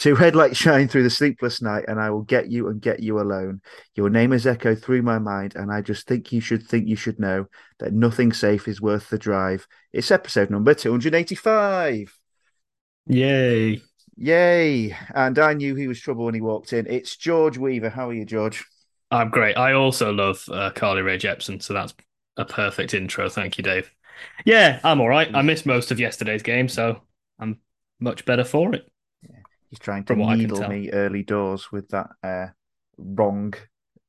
To headlights shine through the sleepless night, and I will get you and get you alone. Your name is echoed through my mind, and I just think you should think you should know that nothing safe is worth the drive. It's episode number 285. Yay. Yay. And I knew he was trouble when he walked in. It's George Weaver. How are you, George? I'm great. I also love uh, Carly Rae Jepsen, so that's a perfect intro. Thank you, Dave. Yeah, I'm all right. I missed most of yesterday's game, so I'm much better for it. He's trying to needle me early doors with that uh, wrong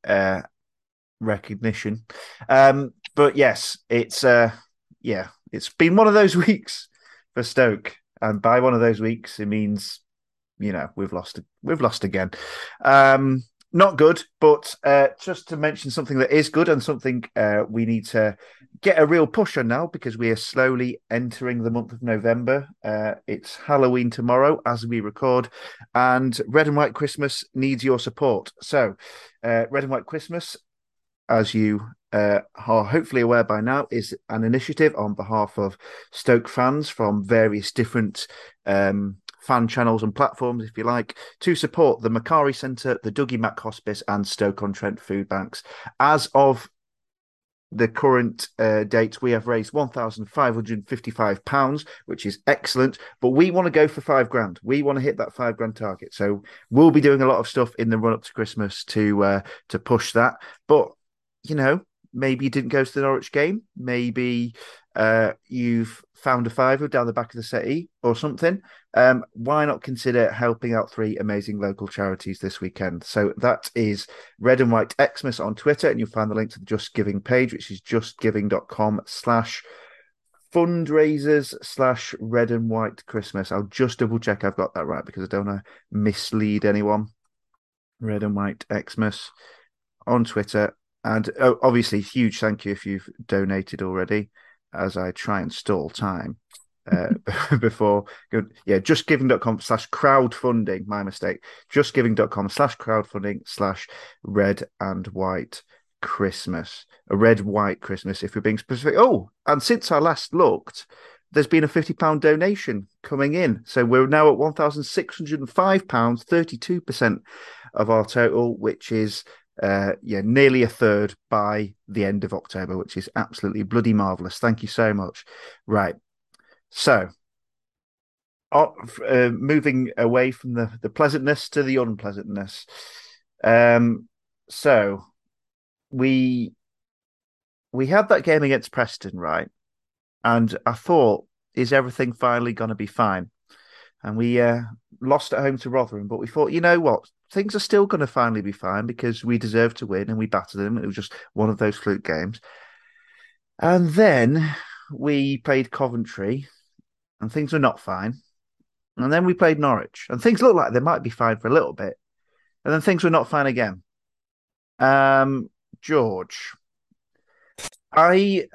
uh, recognition. Um, but yes, it's uh, yeah, it's been one of those weeks for Stoke, and by one of those weeks, it means you know we've lost we've lost again. Um, not good, but uh, just to mention something that is good and something uh, we need to get a real push on now because we are slowly entering the month of November. Uh, it's Halloween tomorrow as we record, and Red and White Christmas needs your support. So, uh, Red and White Christmas, as you uh, are hopefully aware by now, is an initiative on behalf of Stoke fans from various different um, fan channels and platforms, if you like, to support the Macari Centre, the Dougie Mac Hospice, and Stoke on Trent food banks. As of the current uh, date, we have raised £1,555, which is excellent. But we want to go for five grand. We want to hit that five grand target. So we'll be doing a lot of stuff in the run up to Christmas to uh, to push that. But, you know, maybe you didn't go to the Norwich game. Maybe uh, you've found a fiver down the back of the city or something, um, why not consider helping out three amazing local charities this weekend? So that is Red and White Xmas on Twitter, and you'll find the link to the Just Giving page, which is justgiving.com slash fundraisers slash red and white Christmas. I'll just double check I've got that right because I don't want to mislead anyone. Red and White Xmas on Twitter. And oh, obviously, huge thank you if you've donated already as I try and stall time uh, before. Yeah, justgiving.com slash crowdfunding. My mistake. Justgiving.com slash crowdfunding slash red and white Christmas. A red white Christmas, if we're being specific. Oh, and since I last looked, there's been a £50 donation coming in. So we're now at £1,605, 32% of our total, which is uh, yeah, nearly a third by the end of October, which is absolutely bloody marvelous. Thank you so much. Right, so uh, moving away from the the pleasantness to the unpleasantness. Um, so we we had that game against Preston, right? And I thought, is everything finally going to be fine? And we uh, lost at home to Rotherham, but we thought, you know what? Things are still going to finally be fine because we deserve to win and we battered them. It was just one of those fluke games. And then we played Coventry and things were not fine. And then we played Norwich and things looked like they might be fine for a little bit. And then things were not fine again. Um, George, I.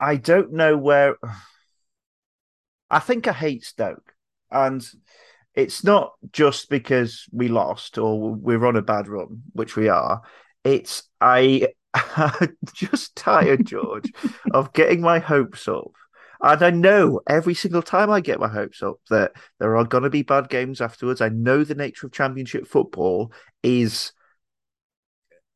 I don't know where. I think I hate Stoke. And it's not just because we lost or we're on a bad run, which we are. It's I just tired, George, of getting my hopes up. And I know every single time I get my hopes up that there are going to be bad games afterwards. I know the nature of championship football is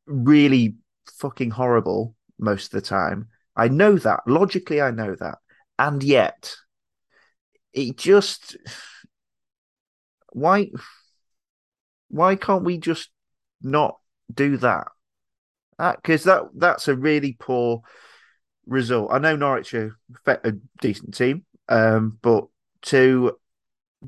really fucking horrible most of the time. I know that. Logically, I know that. And yet, it just why why can't we just not do that? Because that, that that's a really poor result. I know Norwich are a decent team, um, but to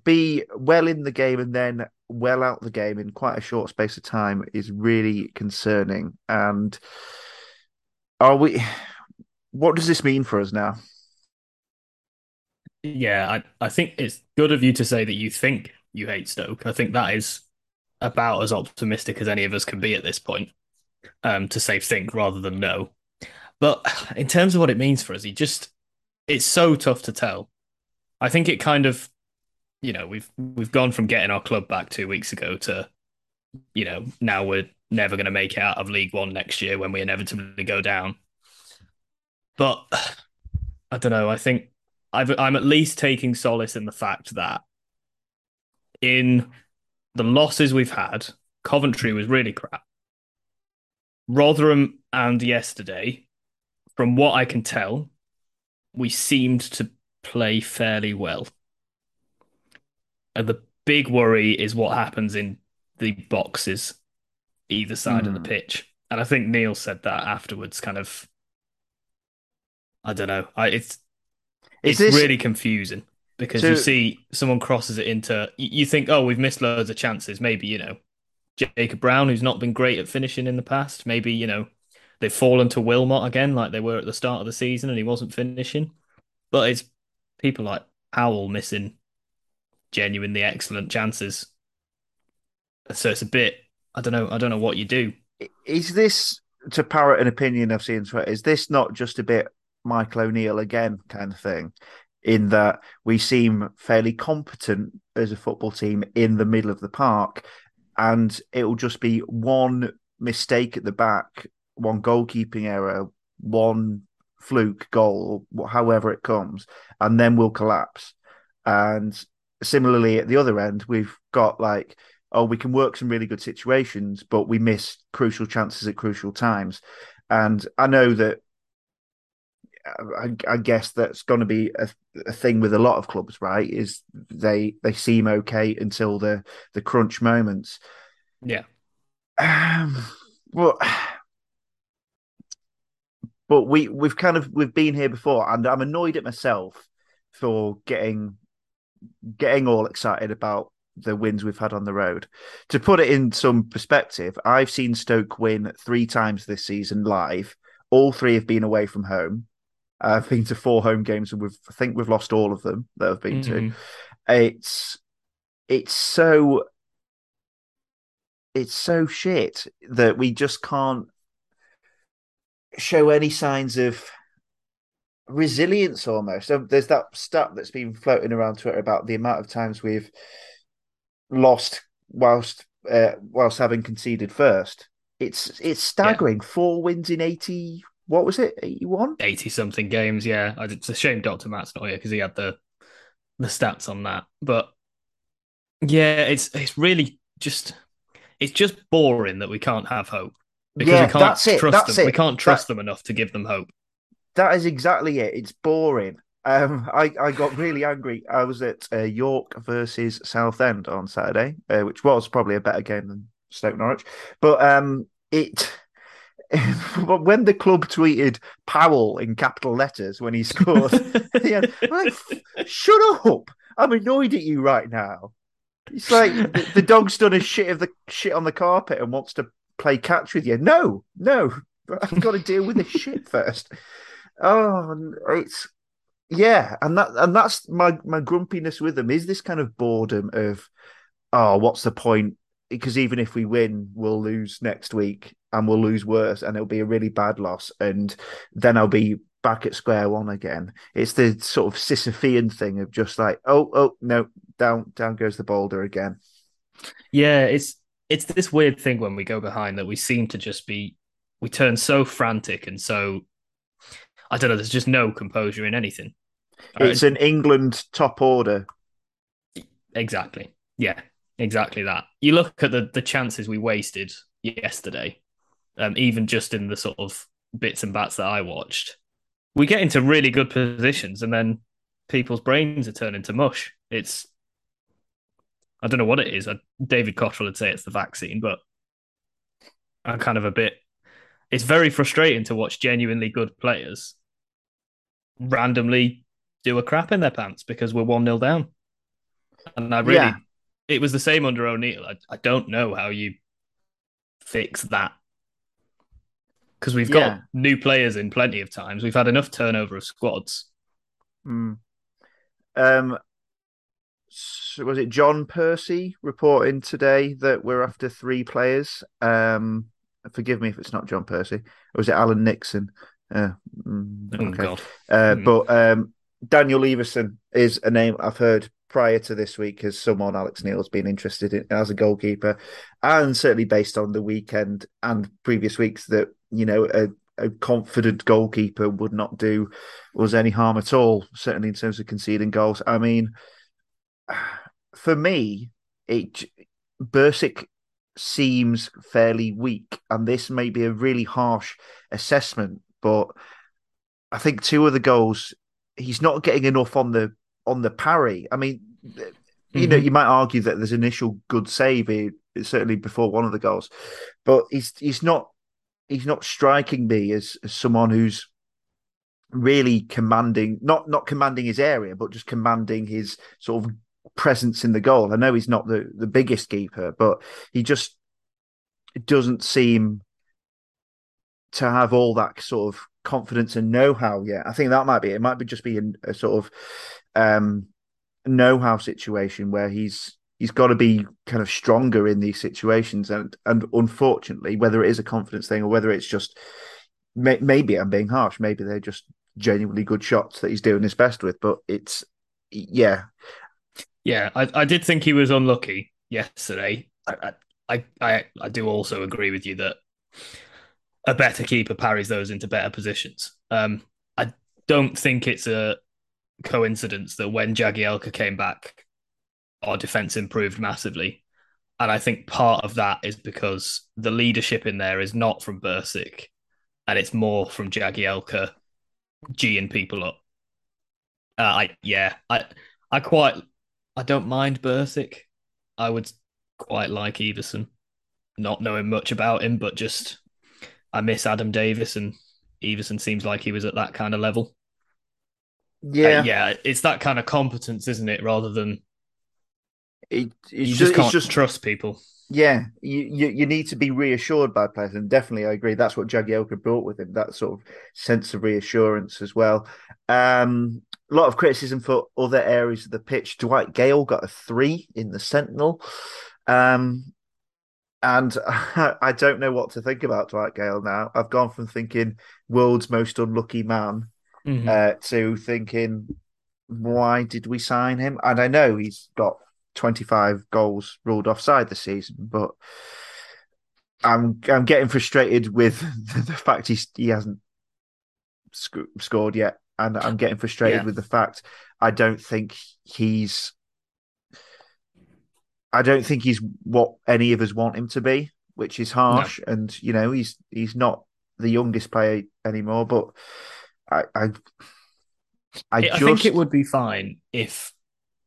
be well in the game and then well out the game in quite a short space of time is really concerning. And are we? What does this mean for us now? Yeah, I, I think it's good of you to say that you think you hate Stoke. I think that is about as optimistic as any of us can be at this point. Um, to say think rather than know. But in terms of what it means for us, he just it's so tough to tell. I think it kind of you know, we've we've gone from getting our club back two weeks ago to, you know, now we're never going to make it out of League One next year when we inevitably go down. But I don't know. I think I've, I'm at least taking solace in the fact that in the losses we've had, Coventry was really crap. Rotherham and yesterday, from what I can tell, we seemed to play fairly well. And the big worry is what happens in the boxes either side mm. of the hmm. pitch. And I think Neil said that afterwards, kind of. I don't know. I, it's it's this... really confusing because so... you see someone crosses it into. You think, oh, we've missed loads of chances. Maybe you know, Jacob Brown, who's not been great at finishing in the past. Maybe you know, they've fallen to Wilmot again, like they were at the start of the season, and he wasn't finishing. But it's people like Powell missing genuinely excellent chances. So it's a bit. I don't know. I don't know what you do. Is this to parrot an opinion I've seen? Is this not just a bit Michael O'Neill again kind of thing? In that we seem fairly competent as a football team in the middle of the park, and it will just be one mistake at the back, one goalkeeping error, one fluke goal, however it comes, and then we'll collapse. And similarly, at the other end, we've got like, oh, we can work some really good situations, but we miss crucial chances at crucial times. And I know that I, I, guess that's going to be a, a, thing with a lot of clubs, right? Is they they seem okay until the the crunch moments. Yeah. Um, well, but we we've kind of we've been here before, and I'm annoyed at myself for getting getting all excited about the wins we've had on the road. To put it in some perspective, I've seen Stoke win three times this season live. All three have been away from home. I've been to four home games, and we've I think we've lost all of them that I've been mm-hmm. to. It's it's so it's so shit that we just can't show any signs of resilience almost. There's that stat that's been floating around Twitter about the amount of times we've lost whilst uh, whilst having conceded first. It's it's staggering. Yeah. Four wins in eighty what was it? 81? 80 something games, yeah. It's a shame Dr. Matt's not here because he had the the stats on that. But yeah, it's it's really just it's just boring that we can't have hope. Because yeah, we can't it. trust that's them. It. We can't trust that, them enough to give them hope. That is exactly it. It's boring. Um, I, I got really angry. I was at uh, York versus Southend on Saturday, uh, which was probably a better game than Stoke Norwich. But um, it when the club tweeted Powell in capital letters when he scored, yeah, like, shut up! I'm annoyed at you right now. It's like the, the, dog's done a shit of the shit on the carpet and wants to play catch with you. No, no, I've got to deal with this shit first. Oh, it's yeah, and that and that's my my grumpiness with them is this kind of boredom of oh, what's the point? Because even if we win, we'll lose next week and we'll lose worse and it'll be a really bad loss and then I'll be back at square one again. It's the sort of Sisyphean thing of just like, oh, oh no, down down goes the boulder again. Yeah, it's it's this weird thing when we go behind that we seem to just be we turn so frantic and so I don't know, there's just no composure in anything. It's right? an England top order. Exactly. Yeah, exactly that. You look at the the chances we wasted yesterday um, even just in the sort of bits and bats that I watched, we get into really good positions and then people's brains are turning to mush. It's, I don't know what it is. David Cotterill would say it's the vaccine, but I'm kind of a bit, it's very frustrating to watch genuinely good players randomly do a crap in their pants because we're 1 0 down. And I really, yeah. it was the same under O'Neill. I, I don't know how you fix that because we've got yeah. new players in plenty of times. We've had enough turnover of squads. Mm. Um, so was it John Percy reporting today that we're after three players? Um, forgive me if it's not John Percy. Or was it Alan Nixon? Uh, mm, oh, okay. Oh, uh, mm. But um, Daniel Iversen is a name I've heard prior to this week as someone Alex Neil's been interested in as a goalkeeper, and certainly based on the weekend and previous weeks that you know, a a confident goalkeeper would not do us any harm at all. Certainly in terms of conceding goals. I mean, for me, it Bursik seems fairly weak, and this may be a really harsh assessment, but I think two of the goals he's not getting enough on the on the parry. I mean, mm-hmm. you know, mm-hmm. you might argue that there's initial good save here, certainly before one of the goals, but he's he's not he's not striking me as, as someone who's really commanding not not commanding his area, but just commanding his sort of presence in the goal. I know he's not the the biggest keeper, but he just doesn't seem to have all that sort of confidence and know-how yet. I think that might be it. Might be just be a, sort of um, know-how situation where he's he's got to be kind of stronger in these situations. And and unfortunately, whether it is a confidence thing or whether it's just may, maybe I'm being harsh, maybe they're just genuinely good shots that he's doing his best with. But it's yeah, yeah. I, I did think he was unlucky yesterday. I, I I I do also agree with you that a better keeper parries those into better positions. Um, I don't think it's a coincidence that when Jagielka came back, our defense improved massively. And I think part of that is because the leadership in there is not from Bursik and it's more from Jagielka G'ing people up. Uh, I yeah, I I quite I don't mind Bursik. I would quite like Iversen, not knowing much about him, but just I miss Adam Davies, and Iversen seems like he was at that kind of level. Yeah, uh, yeah, it's that kind of competence, isn't it? Rather than it, you just, just can't just, trust people. Yeah, you, you, you need to be reassured by players, and definitely I agree. That's what Jagielka brought with him, that sort of sense of reassurance as well. Um, a lot of criticism for other areas of the pitch. Dwight Gayle got a three in the Sentinel. Um, and I don't know what to think about Dwight Gayle now. I've gone from thinking world's most unlucky man mm-hmm. uh, to thinking, why did we sign him? And I know he's got 25 goals ruled offside this season, but I'm I'm getting frustrated with the fact he's, he hasn't sc- scored yet, and I'm getting frustrated yeah. with the fact I don't think he's I don't think he's what any of us want him to be, which is harsh. No. And you know, he's he's not the youngest player anymore. But I, I, I, just... I think it would be fine if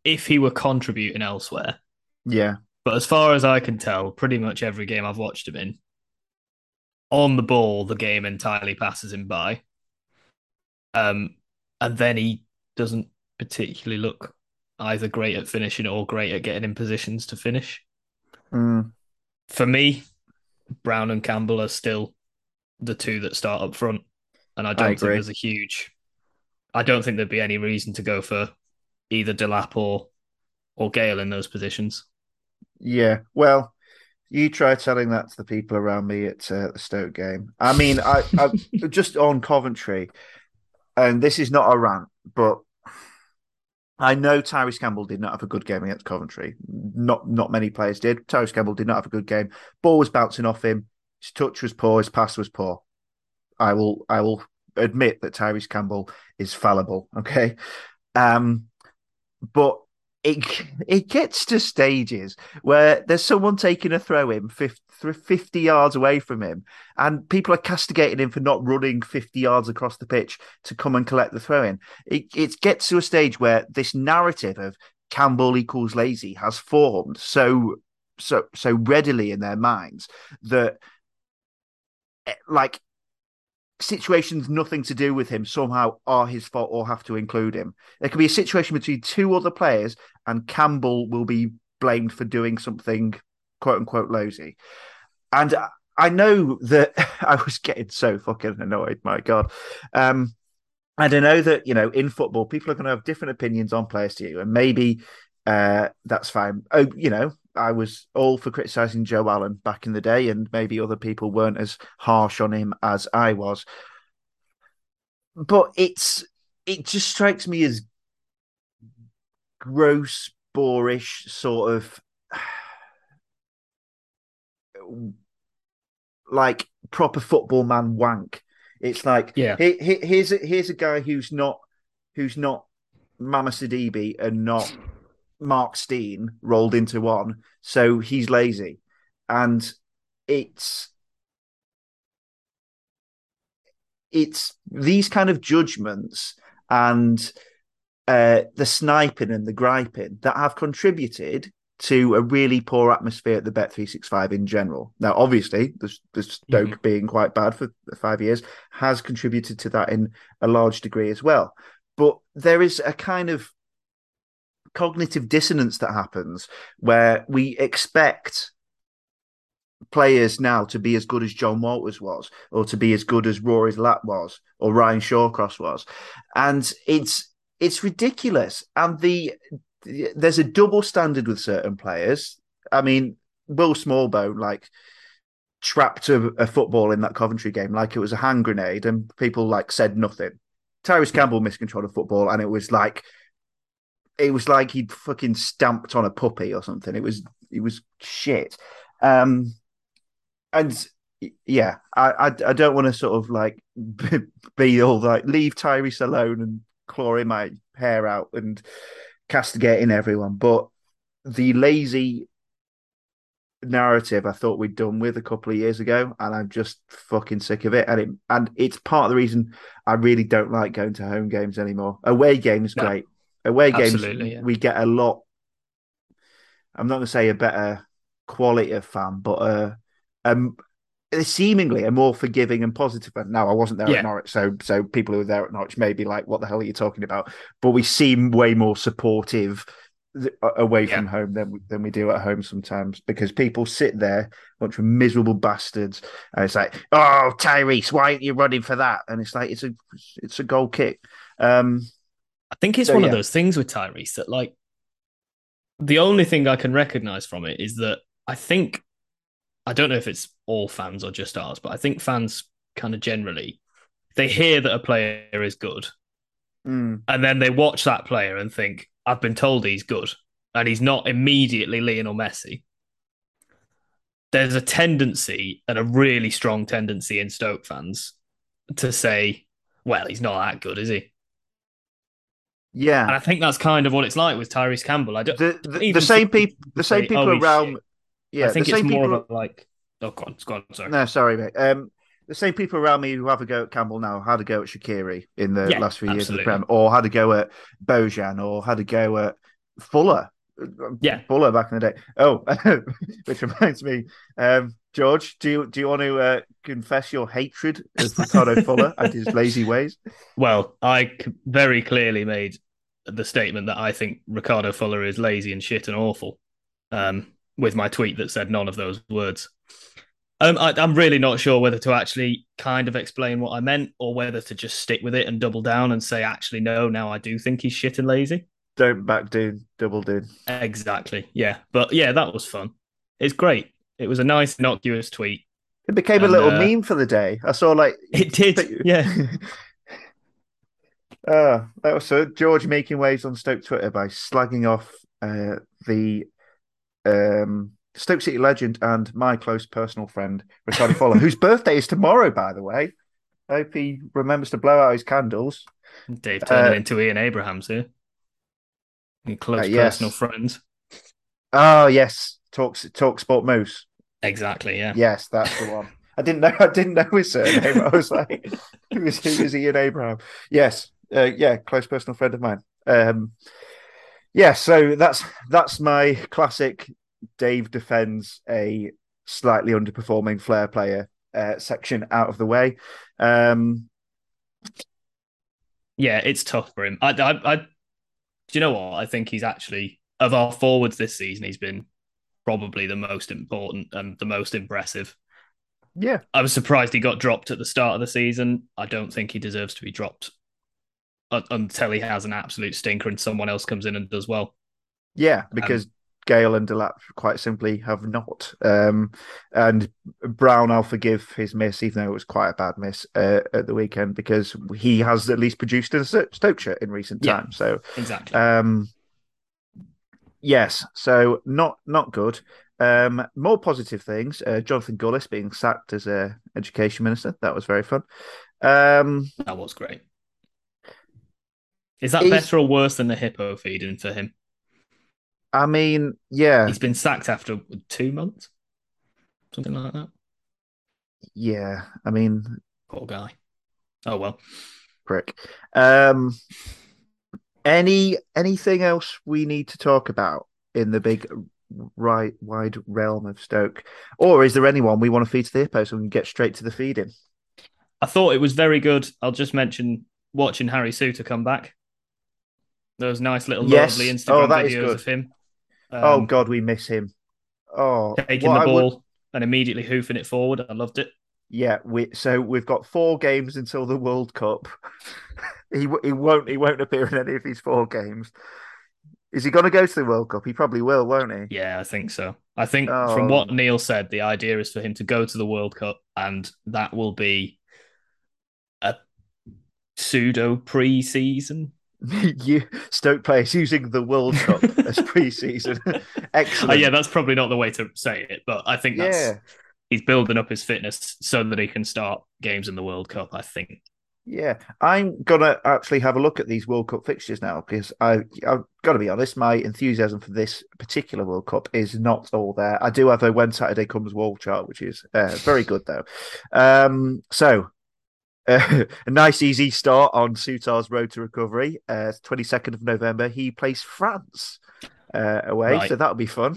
if he were contributing elsewhere. Yeah. But as far as I can tell, pretty much every game I've watched him in, on the ball, the game entirely passes him by. Um, and then he doesn't particularly look either great at finishing or great at getting in positions to finish. Mm. For me, Brown and Campbell are still the two that start up front, and I don't I think there's a huge. I don't think there'd be any reason to go for either Delap or or Gayle in those positions. Yeah, well, you try telling that to the people around me at uh, the Stoke game. I mean, I, I just on Coventry, and this is not a rant, but I know Tyrese Campbell did not have a good game against Coventry. Not not many players did. Tyrese Campbell did not have a good game. Ball was bouncing off him. His touch was poor. His pass was poor. I will I will admit that Tyrese Campbell is fallible. Okay, um, but it it gets to stages where there's someone taking a throw in 50, 50 yards away from him, and people are castigating him for not running 50 yards across the pitch to come and collect the throw in. It, it gets to a stage where this narrative of Campbell equals lazy has formed so so so readily in their minds that eh, like situations nothing to do with him somehow are his fault or have to include him. There could be a situation between two other players and Campbell will be blamed for doing something quote unquote lazy. And I know that I was getting so fucking annoyed, my God. Um, and I know that, you know, in football, people are going to have different opinions on players to you, and maybe uh, that's fine. Oh, you know, I was all for criticizing Joe Allen back in the day, and maybe other people weren't as harsh on him as I was. But it's it just strikes me as gross, boorish sort of like proper football man wank It's like Yeah. he, he, here's a, here's a guy who's not who's not Mama Sidibe and not Mark Steen rolled into one, so he's lazy, and it's it's these kind of judgments and uh, the sniping and the griping that have contributed to a really poor atmosphere at the Bet three six five in general. Now, obviously, the, the Stoke Mhm. being quite bad for five years has contributed to that in a large degree as well. But there is a kind of cognitive dissonance that happens where we expect players now to be as good as Jon Walters was, or to be as good as Rory Delap was, or Ryan Shawcross was, and it's it's ridiculous. And the there's a double standard with certain players. I mean, Will Smallbone like trapped a, a football in that Coventry game like it was a hand grenade, and people like said nothing. Tyrese Campbell miscontrolled a football, and it was like it was like he'd fucking stamped on a puppy or something. It was it was shit. Um, and yeah, I I, I don't want to sort of like be all like leave Tyrese alone and clawing my hair out and castigating everyone, but the lazy narrative I thought we'd done with a couple of years ago, and I'm just fucking sick of it. And it and it's part of the reason I really don't like going to home games anymore. Away games, No. great. Away games, Absolutely, yeah. we get a lot. I'm not going to say a better quality of fan, but uh, um, seemingly a more forgiving and positive fan. Now, I wasn't there Yeah. at Norwich, so so people who were there at Norwich may be like, "What the hell are you talking about?" But we seem way more supportive away Yeah. from home than we- than we do at home sometimes because people sit there, bunch of miserable bastards, and it's like, "Oh, Tyrese, why aren't you running for that?" And it's like, it's a it's a goal kick. Um, I think it's So, one yeah. of those things with Tyrese that like the only thing I can recognize from it is that I think I don't know if it's all fans or just ours, but I think fans kind of generally they hear that a player is good mm, and then they watch that player and think, I've been told he's good, and he's not immediately Lionel Messi. There's a tendency, and a really strong tendency in Stoke fans, to say, well, he's not that good, is he? And yeah, I think that's kind of what it's like with Tyrese Campbell. I don't. the the, even the same people the same say, people "Oh, around. shit." Yeah, I think the it's same more people. of a like. Oh, go on, go on, sorry. No, sorry, mate. Um, the same people around me who have a go at Campbell now had a go at Shaqiri in the Yeah, last few years of the. Prem, or had a go at Bojan, or had a go at Fuller. Yeah. Fuller back in the day. Oh, which reminds me, um, George, do you do you want to uh, confess your hatred of Ricardo Fuller and his lazy ways? Well, I very clearly made the statement that I think Ricardo Fuller is lazy and shit and awful, um, with my tweet that said none of those words. Um, I, I'm really not sure whether to actually kind of explain what I meant or whether to just stick with it and double down and say, actually, no, now I do think he's shit and lazy. Don't back down, double down. Exactly. Yeah. But yeah, that was fun. It's great. It was a nice, innocuous tweet. It became a little uh, meme for the day. I saw like It did. Yeah. Uh, that was so George making waves on Stoke Twitter by slagging off uh, the um, Stoke City legend and my close personal friend Ricardo Fuller, whose birthday is tomorrow, by the way. I hope he remembers to blow out his candles. Dave turning Uh, into Ian Abrahams here. Your close Uh, yes. personal friends. Oh yes, talk talk sport moose. Exactly. Yeah. Yes, that's the one. I didn't know. I didn't know his surname. I was like, who is who is Ian Abraham? Yes, uh, yeah, close personal friend of mine. Um, yeah, so that's that's my classic. Dave defends a slightly underperforming flair player uh, section out of the way. Um, Yeah, it's tough for him. I, I, I, do you know what? I think he's actually of our forwards this season. He's been probably the most important and the most impressive. yeah, I was surprised he got dropped at the start of the season. I don't think he deserves to be dropped until he has an absolute stinker and someone else comes in and does well. yeah, because Gayle and Delap quite simply have not. Um, and Brown, I'll forgive his miss, even though it was quite a bad miss uh, at the weekend, because he has at least produced in a Sto- Stoke shirt in recent Yeah. times. So, Exactly. um, yes, so not not good. Um, more positive things. Uh, Jonathan Gullis being sacked as a education minister. That was very fun. Um, That was great. Is that Is- better or worse than the hippo feeding for him? I mean, yeah, He's been sacked after two months, something like that. yeah. I mean, Poor guy. Oh well. prick. Um, any anything else we need to talk about in the big right wide realm of Stoke, or is there anyone we want to feed to the hippo so we can get straight to the feeding? I thought it was very good. I'll just mention watching Harry Souttar come back. Those nice little Yes. lovely Oh, Instagram is videos good. of him. oh um, God, we miss him. Oh, taking the I would- ball and immediately hoofing it forward. I loved it. Yeah, we so we've got four games until the World Cup. he he won't he won't appear in any of these four games. Is he going to go to the World Cup? He probably will, won't he? Yeah, I think so. I think Oh. from what Neil said, the idea is for him to go to the World Cup, and that will be a pseudo pre-season. you Stoke players using the World Cup as pre-season. Oh, yeah, that's probably not the way to say it, but I think that's yeah, he's building up his fitness so that he can start games in the World Cup. I think. yeah. I'm gonna actually have a look at these World Cup fixtures now because I I've got to be honest, my enthusiasm for this particular World Cup is not all there. I do have a when Saturday comes wall chart, which is uh, very good though. Um, so. Uh, a nice easy start on Souttar's road to recovery. Uh, 22nd of November, he plays France uh, away, Right. so that'll be fun.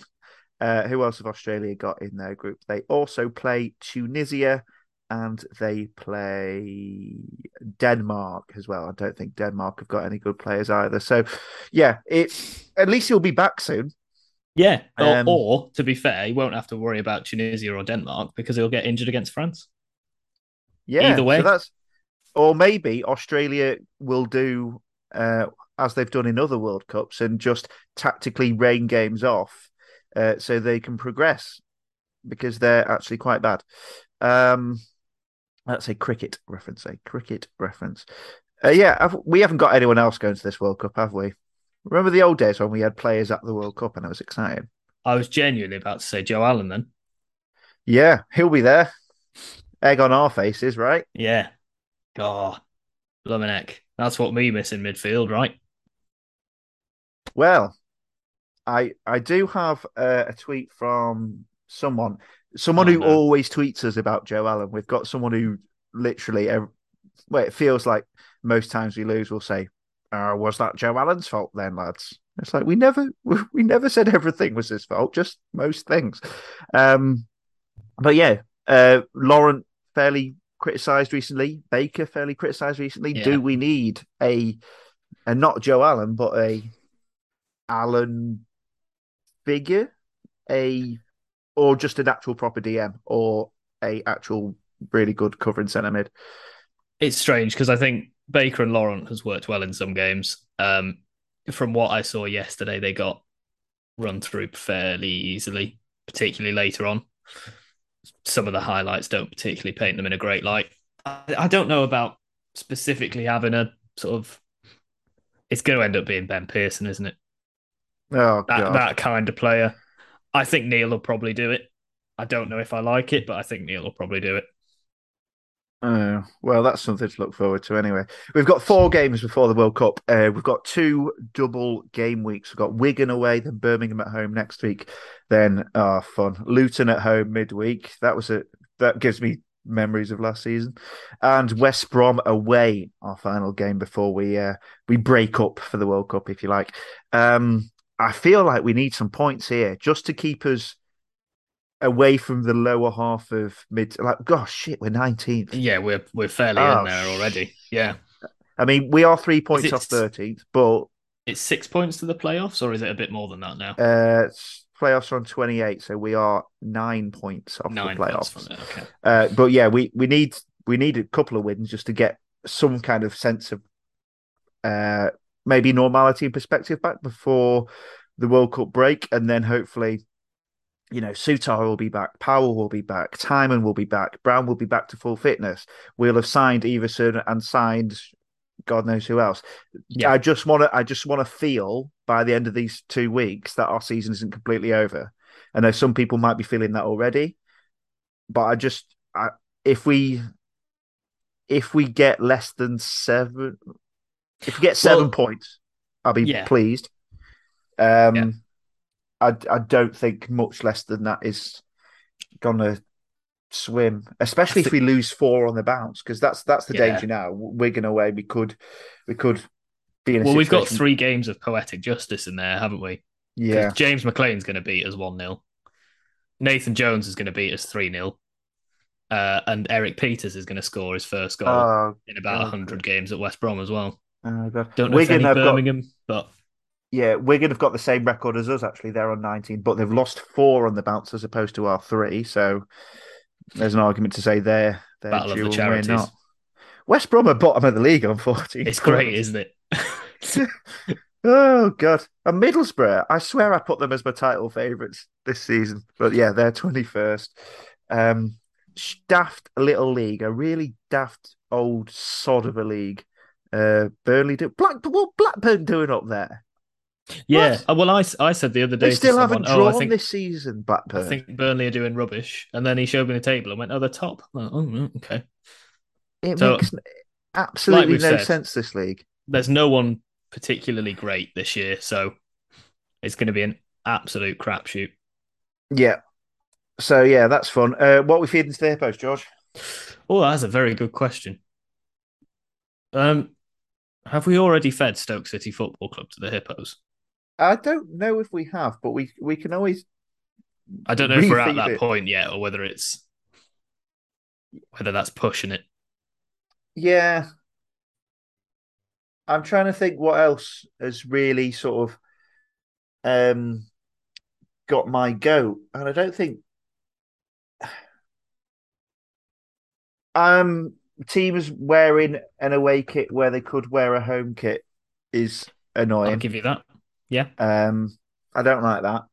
Uh, who else have Australia got in their group? They also play Tunisia and they play Denmark as well. I don't think Denmark have got any good players either. So, yeah, it at least he'll be back soon. Yeah, or, Um, or to be fair, he won't have to worry about Tunisia or Denmark because he'll get injured against France. Yeah, Either way. So that's or maybe Australia will do uh, as they've done in other World Cups and just tactically rain games off uh, so they can progress because they're actually quite bad. Um, that's a cricket reference. A cricket reference. Uh, yeah, have, we haven't got anyone else going to this World Cup, have we? Remember the old days when we had players at the World Cup and it was exciting. I was genuinely about to say Joe Allen then. Yeah, he'll be there. Egg on our faces, right? Yeah. God, Blumenek. That's what we miss in midfield, right? Well, I I do have uh, a tweet from someone, someone Oh, who no. always tweets us about Joe Allen. We've got someone who literally, ev- well, it feels like most times we lose, we'll say, uh, "Was that Joe Allen's fault then, lads?" It's like we never we, we never said everything was his fault, just most things. Um, but yeah, uh, Laurent fairly criticised recently. Baker fairly criticised recently. Yeah. Do we need a, and not Joe Allen, but a Allen figure, a or just an actual proper DM or a actual really good covering centre mid? It's strange because I think Baker and Laurent has worked well in some games. Um, from what I saw yesterday, they got run through fairly easily, particularly later on. Some of the highlights don't particularly paint them in a great light. I, I don't know about specifically having a sort of. It's going to end up being Ben Pearson, isn't it? Oh That god, that kind of player. I think Neil will probably do it. I don't know if I like it, but I think Neil will probably do it. Oh, well, that's something to look forward to anyway. We've got four games before the World Cup. Uh, we've got two double game weeks. We've got Wigan away, then Birmingham at home next week. Then, ah, fun. Luton at home midweek. That was a that gives me memories of last season. And West Brom away, our final game before we uh, we break up for the World Cup, if you like. Um, I feel like we need some points here just to keep us away from the lower half of mid. Like, gosh, shit, we're 19th. Yeah, we're we're fairly Oh, in there already. Yeah. I mean, we are three points it off thirteenth, but It's six points to the playoffs, or is it a bit more than that now? uh, playoffs are on twenty eight, so we are nine points off Nine the playoffs. Okay. Uh, but yeah, we we need we need a couple of wins just to get some kind of sense of uh maybe normality and perspective back before the World Cup break, and then hopefully. You know, Souttar will be back, Powell will be back, Timon will be back, Brown will be back to full fitness. We'll have signed Iversen and signed God knows who else. Yeah. I just want to. I just want to feel by the end of these two weeks that our season isn't completely over. I know some people might be feeling that already, but I just, I, if we, if we get less than seven, if we get seven Well, points, I'll be yeah. pleased. Um, Yeah. I I don't think much less than that is gonna swim, especially I if we lose four on the bounce, because that's that's the Yeah. danger now. Wigan away, we could we could be in a Well, we've got three games of poetic justice in there, haven't we? Yeah, James McClean's going to beat us 1 0. Nathan Jones is going to beat us 3 0. Uh, and Erik Pieters is going to score his first goal oh, in about God. 100 games at West Brom as well. oh Don't know Wigan if any have got Birmingham, but yeah, Wigan have got the same record as us. Actually, they're on nineteen, but they've lost four on the bounce as opposed to our three. So there's an argument to say they're they're Battle of the due and we're Charities. not. West Brom are bottom of the league on fourteen. it's great, isn't it? Oh god, and Middlesbrough. I swear I put them as my title favourites this season, but yeah, they're twenty first. Um, daft little league, a really daft old sod of a league. Uh, Burnley do Black what Blackburn doing up there? Yeah. What? Uh, Well, I, I said the other day They still someone, haven't oh, drawn I think, this season. Blackburn. I think Burnley are doing rubbish. And then he showed me the table and went, oh, they're top. Like, oh, okay. it so, makes absolutely we've no said, sense. This league. There's no one particularly great this year. So it's going to be an absolute crapshoot. Yeah. So yeah, that's fun. Uh, what we feeding to the hippos, George? Oh, that's a very good question. Um, have we already fed Stoke City Football Club to the Hippos? I don't know if we have, but we we can always I don't know if we're at that it. point yet, or whether it's whether that's pushing it. Yeah. I'm trying to think what else has really sort of um got my goat. And I don't think um teams wearing an away kit where they could wear a home kit is annoying. I'll give you that. Yeah, Um I don't like that.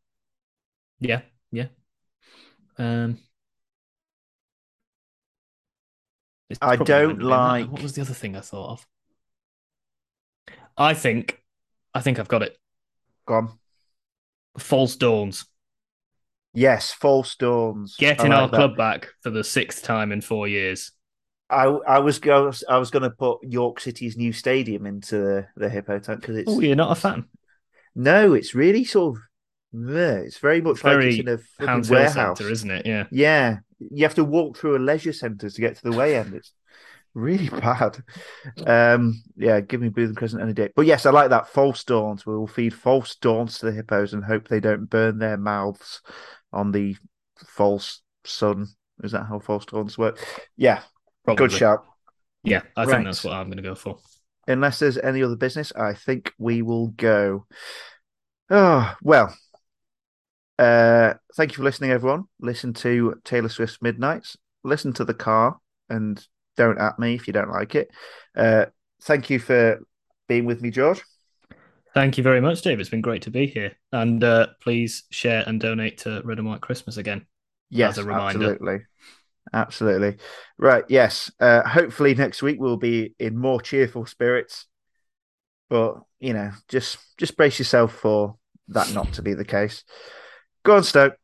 yeah, yeah. Um, I don't that. like- What was the other thing I thought of? I think, I think I've got it. Go on. False dawns. Yes, false dawns. Getting like our that. club back for the sixth time in four years. I I was go I was going to put York City's new stadium into the, the Hippo Tank because it's Oh, you're not a fan? No, it's really sort of meh. it's very much like Very it's in a fucking warehouse. Centre, isn't it? Yeah. Yeah, you have to walk through a leisure centre to get to the way end. It's really bad. Um, yeah, give me Bootham Crescent any day. But yes, I like that false dawns. We will feed false dawns to the hippos and hope they don't burn their mouths on the false sun. Is that how false dawns work? Yeah, Probably. good shout. Yeah, I Right. think that's what I'm going to go for. Unless there's any other business, I think we will go. Oh, well. Uh, thank you for listening, everyone. Listen to Taylor Swift's Midnights. Listen to the car and don't at me if you don't like it. Uh, thank you for being with me, George. Thank you very much, Dave. It's been great to be here. And uh, please share and donate to Red and White Christmas again. Yes, a reminder. absolutely. Absolutely. Right. Yes. Uh, hopefully next week we'll be in more cheerful spirits. But, you know, just just brace yourself for that not to be the case. Go on, Stoke.